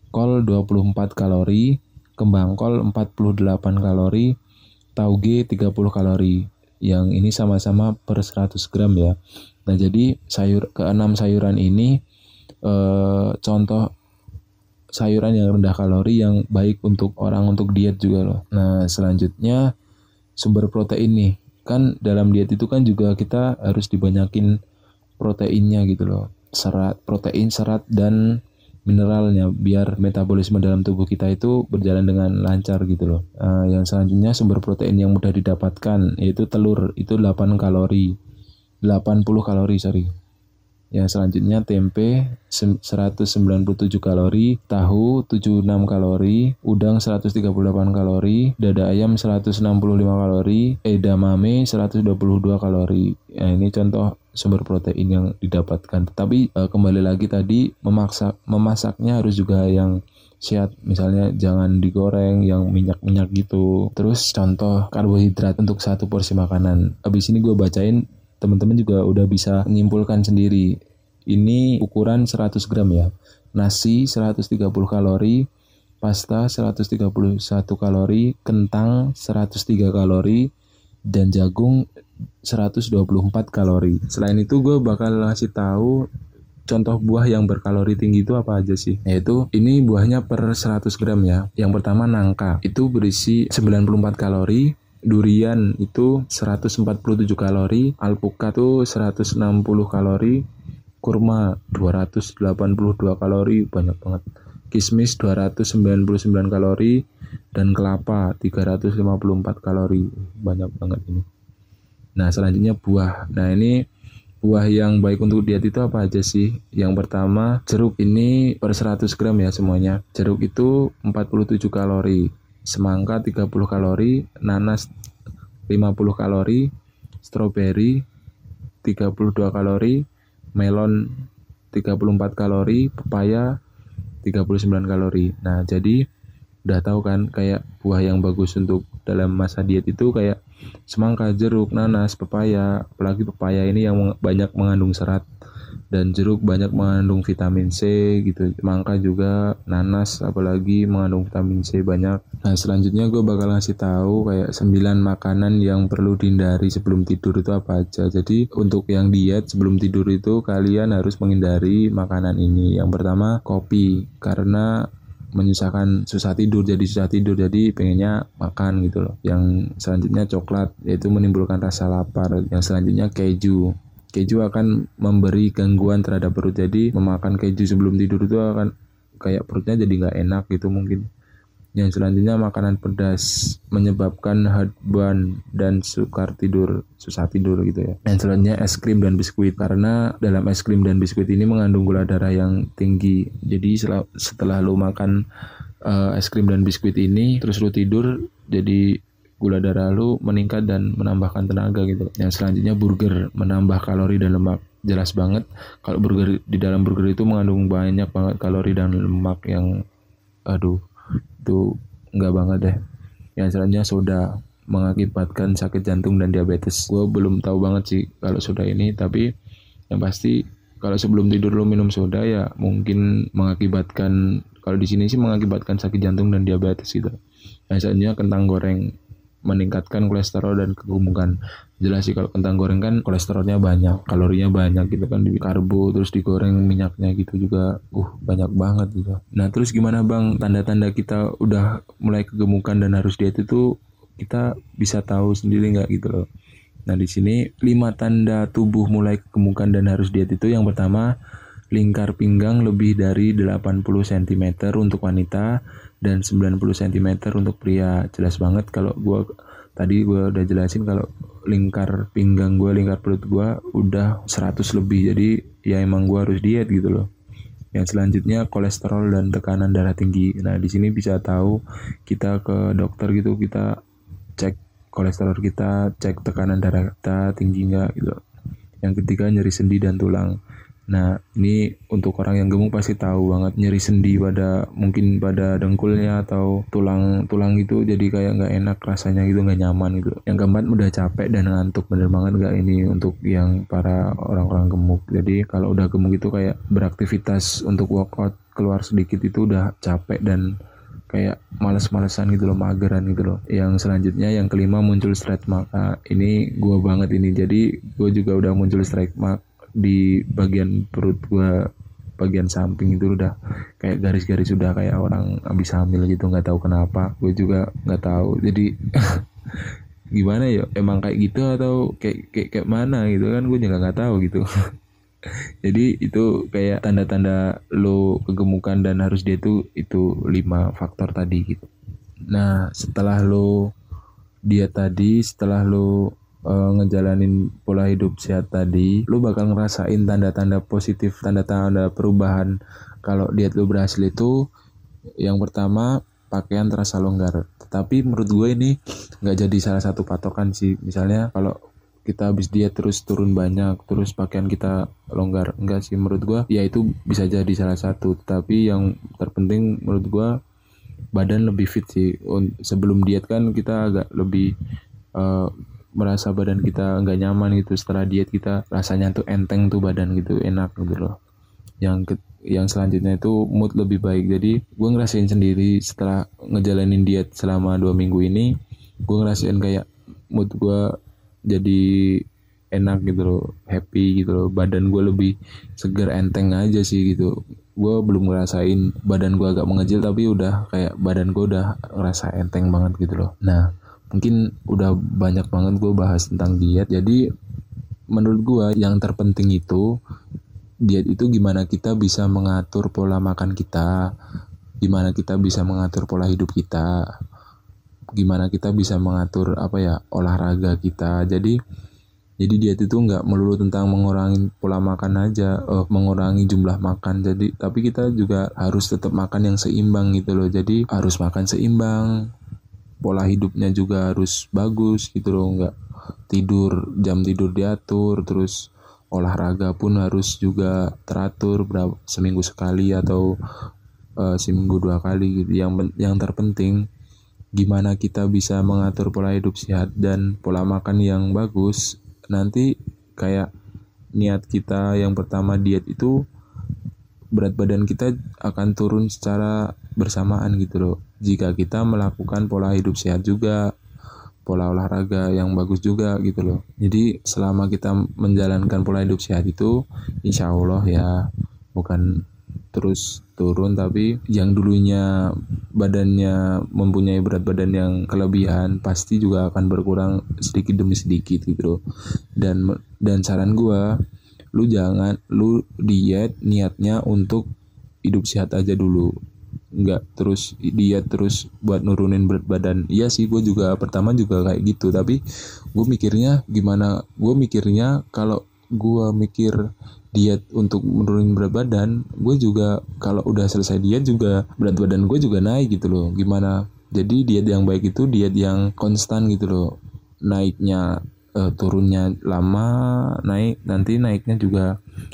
[SPEAKER 1] kol 24 kalori, kembang kol 48 kalori, tauge 30 kalori. Yang ini sama-sama per 100 gram ya. Nah, jadi sayur keenam sayuran ini eh, contoh sayuran yang rendah kalori yang baik untuk orang untuk diet juga loh. Nah, selanjutnya sumber protein nih. Kan dalam diet itu kan juga kita harus dibanyakin proteinnya gitu loh. Serat, protein, serat dan mineralnya biar metabolisme dalam tubuh kita itu berjalan dengan lancar gitu loh. Uh, yang selanjutnya sumber protein yang mudah didapatkan yaitu telur itu 8 kalori. 80 kalori sorry. Yang selanjutnya tempe 197 kalori, tahu 76 kalori, udang 138 kalori, dada ayam 165 kalori, edamame 122 kalori. Nah, ini contoh sumber protein yang didapatkan. Tapi uh, kembali lagi tadi memaksa memasaknya harus juga yang sehat misalnya jangan digoreng yang minyak-minyak gitu terus contoh karbohidrat untuk satu porsi makanan habis ini gue bacain teman-teman juga udah bisa menyimpulkan sendiri. Ini ukuran 100 gram ya. Nasi 130 kalori, pasta 131 kalori, kentang 103 kalori, dan jagung 124 kalori. Selain itu gue bakal ngasih tahu contoh buah yang berkalori tinggi itu apa aja sih? Yaitu ini buahnya per 100 gram ya. Yang pertama nangka, itu berisi 94 kalori, durian itu 147 kalori, alpukat itu 160 kalori, kurma 282 kalori, banyak banget. Kismis 299 kalori dan kelapa 354 kalori, banyak banget ini. Nah, selanjutnya buah. Nah, ini buah yang baik untuk diet itu apa aja sih? Yang pertama, jeruk ini per 100 gram ya semuanya. Jeruk itu 47 kalori semangka 30 kalori, nanas 50 kalori, stroberi 32 kalori, melon 34 kalori, pepaya 39 kalori. Nah, jadi udah tahu kan kayak buah yang bagus untuk dalam masa diet itu kayak semangka, jeruk, nanas, pepaya, apalagi pepaya ini yang banyak mengandung serat. Dan jeruk banyak mengandung vitamin C gitu. Mangga juga nanas apalagi mengandung vitamin C banyak. Nah selanjutnya gue bakal ngasih tahu kayak 9 makanan yang perlu dihindari sebelum tidur itu apa aja. Jadi untuk yang diet sebelum tidur itu kalian harus menghindari makanan ini. Yang pertama kopi. Karena menyusahkan susah tidur jadi susah tidur jadi pengennya makan gitu loh. Yang selanjutnya coklat yaitu menimbulkan rasa lapar. Yang selanjutnya keju. Keju akan memberi gangguan terhadap perut jadi memakan keju sebelum tidur itu akan kayak perutnya jadi nggak enak gitu mungkin yang selanjutnya makanan pedas menyebabkan heartburn dan sukar tidur, susah tidur gitu ya. Yang selanjutnya es krim dan biskuit karena dalam es krim dan biskuit ini mengandung gula darah yang tinggi. Jadi setelah, lo makan uh, es krim dan biskuit ini terus lo tidur jadi gula darah lo meningkat dan menambahkan tenaga gitu. Yang selanjutnya burger menambah kalori dan lemak. Jelas banget kalau burger di dalam burger itu mengandung banyak banget kalori dan lemak yang aduh itu enggak banget deh. Yang selanjutnya soda mengakibatkan sakit jantung dan diabetes. Gue belum tahu banget sih kalau soda ini tapi yang pasti kalau sebelum tidur lo minum soda ya mungkin mengakibatkan kalau di sini sih mengakibatkan sakit jantung dan diabetes gitu. Selanjutnya kentang goreng meningkatkan kolesterol dan kegemukan. Jelas sih kalau kentang goreng kan kolesterolnya banyak, kalorinya banyak gitu kan di karbo terus digoreng minyaknya gitu juga uh banyak banget gitu. Nah, terus gimana Bang tanda-tanda kita udah mulai kegemukan dan harus diet itu kita bisa tahu sendiri nggak gitu loh. Nah, di sini lima tanda tubuh mulai kegemukan dan harus diet itu yang pertama lingkar pinggang lebih dari 80 cm untuk wanita dan 90 cm untuk pria. Jelas banget kalau gue tadi gue udah jelasin kalau lingkar pinggang gue lingkar perut gue udah 100 lebih. Jadi ya emang gue harus diet gitu loh. Yang selanjutnya kolesterol dan tekanan darah tinggi. Nah di sini bisa tahu kita ke dokter gitu kita cek kolesterol kita cek tekanan darah kita tinggi nggak gitu. Yang ketiga nyeri sendi dan tulang Nah, ini untuk orang yang gemuk pasti tahu banget nyeri sendi pada mungkin pada dengkulnya atau tulang tulang gitu jadi kayak nggak enak rasanya gitu nggak nyaman gitu. Yang keempat udah capek dan ngantuk. Bener banget nggak ini untuk yang para orang-orang gemuk. Jadi kalau udah gemuk itu kayak beraktivitas untuk workout keluar sedikit itu udah capek dan kayak males-malesan gitu loh mageran gitu loh. Yang selanjutnya yang kelima muncul stretch mark. Nah, ini gue banget ini. Jadi gue juga udah muncul stretch mark di bagian perut gua bagian samping itu udah kayak garis-garis sudah kayak orang habis hamil gitu nggak tahu kenapa. Gue juga nggak tahu. Jadi gimana ya? Emang kayak gitu atau kayak kayak kayak mana gitu kan? Gue juga nggak tahu gitu. Jadi itu kayak tanda-tanda lo kegemukan dan harus dia tuh itu lima faktor tadi gitu. Nah setelah lo dia tadi setelah lo uh, ngejalanin pola hidup sehat tadi, lu bakal ngerasain tanda-tanda positif, tanda-tanda perubahan. Kalau diet lu berhasil itu, yang pertama pakaian terasa longgar. Tetapi menurut gue ini nggak jadi salah satu patokan sih. Misalnya kalau kita habis diet terus turun banyak, terus pakaian kita longgar. Enggak sih menurut gue, ya itu bisa jadi salah satu. Tapi yang terpenting menurut gue badan lebih fit sih. Sebelum diet kan kita agak lebih uh, merasa badan kita nggak nyaman gitu setelah diet kita rasanya tuh enteng tuh badan gitu enak gitu loh. Yang ke, yang selanjutnya itu mood lebih baik. Jadi gue ngerasain sendiri setelah ngejalanin diet selama dua minggu ini gue ngerasain kayak mood gue jadi enak gitu loh happy gitu loh. Badan gue lebih segar enteng aja sih gitu. Gue belum ngerasain badan gue agak mengecil tapi udah kayak badan gue udah ngerasa enteng banget gitu loh. Nah mungkin udah banyak banget gue bahas tentang diet. Jadi menurut gue yang terpenting itu diet itu gimana kita bisa mengatur pola makan kita gimana kita bisa mengatur pola hidup kita gimana kita bisa mengatur apa ya olahraga kita. Jadi jadi diet itu nggak melulu tentang mengurangi pola makan aja uh, mengurangi jumlah makan. Jadi tapi kita juga harus tetap makan yang seimbang gitu loh. Jadi harus makan seimbang pola hidupnya juga harus bagus gitu loh nggak tidur jam tidur diatur terus olahraga pun harus juga teratur berapa seminggu sekali atau uh, seminggu dua kali gitu. Yang yang terpenting gimana kita bisa mengatur pola hidup sehat dan pola makan yang bagus. Nanti kayak niat kita yang pertama diet itu berat badan kita akan turun secara bersamaan gitu loh. Jika kita melakukan pola hidup sehat juga, pola olahraga yang bagus juga gitu loh. Jadi selama kita menjalankan pola hidup sehat itu, insya Allah ya bukan terus turun tapi yang dulunya badannya mempunyai berat badan yang kelebihan pasti juga akan berkurang sedikit demi sedikit gitu loh dan dan saran gue lu jangan lu diet niatnya untuk hidup sehat aja dulu nggak terus diet terus buat nurunin berat badan. Iya sih gue juga pertama juga kayak gitu tapi gue mikirnya gimana? Gue mikirnya kalau gue mikir diet untuk menurunin berat badan gue juga kalau udah selesai diet juga berat badan gue juga naik gitu loh. Gimana? Jadi diet yang baik itu diet yang konstan gitu loh. Naiknya uh, turunnya lama naik nanti naiknya juga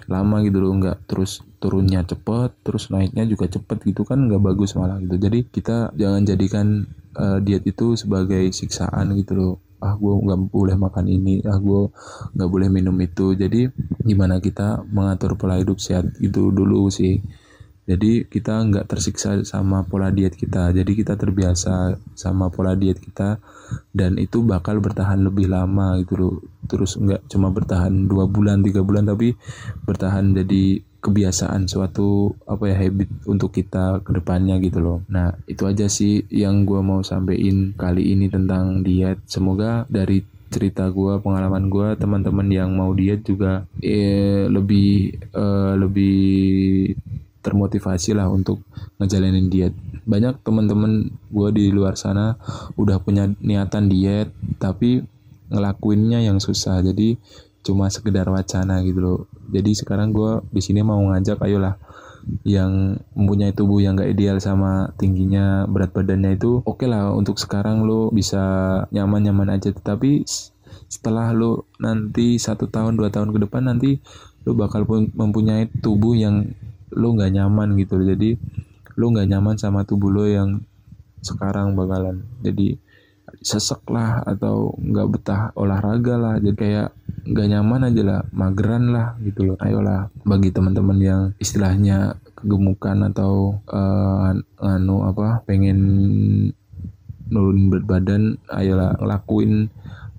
[SPEAKER 1] lama gitu loh. Nggak terus turunnya cepet terus naiknya juga cepet gitu kan nggak bagus malah gitu. Jadi kita jangan jadikan uh, diet itu sebagai siksaan gitu loh. Ah gue nggak boleh makan ini ah gue nggak boleh minum itu. Jadi gimana kita mengatur pola hidup sehat itu dulu sih. Jadi kita nggak tersiksa sama pola diet kita. Jadi kita terbiasa sama pola diet kita dan itu bakal bertahan lebih lama gitu loh. Terus nggak cuma bertahan dua bulan tiga bulan tapi bertahan jadi kebiasaan suatu apa ya habit untuk kita ke depannya gitu loh. Nah itu aja sih yang gue mau sampein kali ini tentang diet. Semoga dari cerita gue pengalaman gue teman-teman yang mau diet juga eh, lebih eh, lebih termotivasi lah untuk ngejalanin diet. Banyak teman-teman gue di luar sana udah punya niatan diet tapi ngelakuinnya yang susah. Jadi cuma sekedar wacana gitu loh. Jadi sekarang gue di sini mau ngajak ayolah yang mempunyai tubuh yang gak ideal sama tingginya berat badannya itu oke okay lah untuk sekarang lo bisa nyaman-nyaman aja. Tetapi setelah lo nanti satu tahun dua tahun ke depan nanti lo bakal mempunyai tubuh yang lo nggak nyaman gitu jadi lo nggak nyaman sama tubuh lo yang sekarang bakalan. Jadi sesek lah atau nggak betah olahraga lah. Jadi kayak nggak nyaman aja lah mageran lah gitu loh. Ayolah bagi teman-teman yang istilahnya kegemukan atau uh, anu apa pengen nurunin berat badan ayolah ngelakuin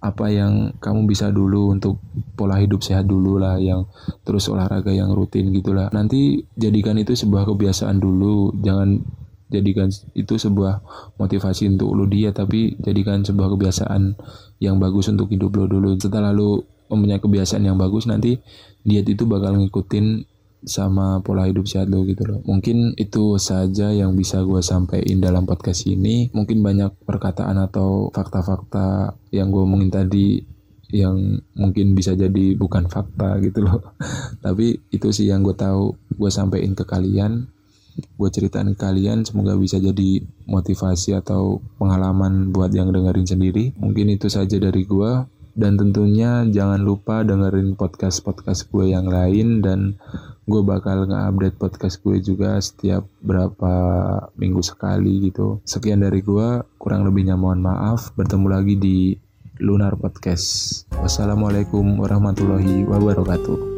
[SPEAKER 1] apa yang kamu bisa dulu untuk pola hidup sehat dulu lah yang terus olahraga yang rutin gitulah nanti jadikan itu sebuah kebiasaan dulu. Jangan jadikan itu sebuah motivasi untuk lo dia tapi jadikan sebuah kebiasaan yang bagus untuk hidup lo dulu. Setelah lo mempunyai kebiasaan yang bagus nanti diet itu bakal ngikutin sama pola hidup sehat lo gitu loh. Mungkin itu saja yang bisa gue sampaikan dalam podcast ini. Mungkin banyak perkataan atau fakta-fakta yang gue omongin tadi yang mungkin bisa jadi bukan fakta gitu loh. Tapi itu sih yang gue tahu gue sampaikan ke kalian gue ceritain ke kalian semoga bisa jadi motivasi atau pengalaman buat yang dengerin sendiri. Mungkin itu saja dari gue dan tentunya jangan lupa dengerin podcast-podcast gue yang lain. Dan gue bakal nge-update podcast gue juga setiap berapa minggu sekali gitu. Sekian dari gue kurang lebihnya mohon maaf. Bertemu lagi di Lunar Podcast. Wassalamualaikum warahmatullahi wabarakatuh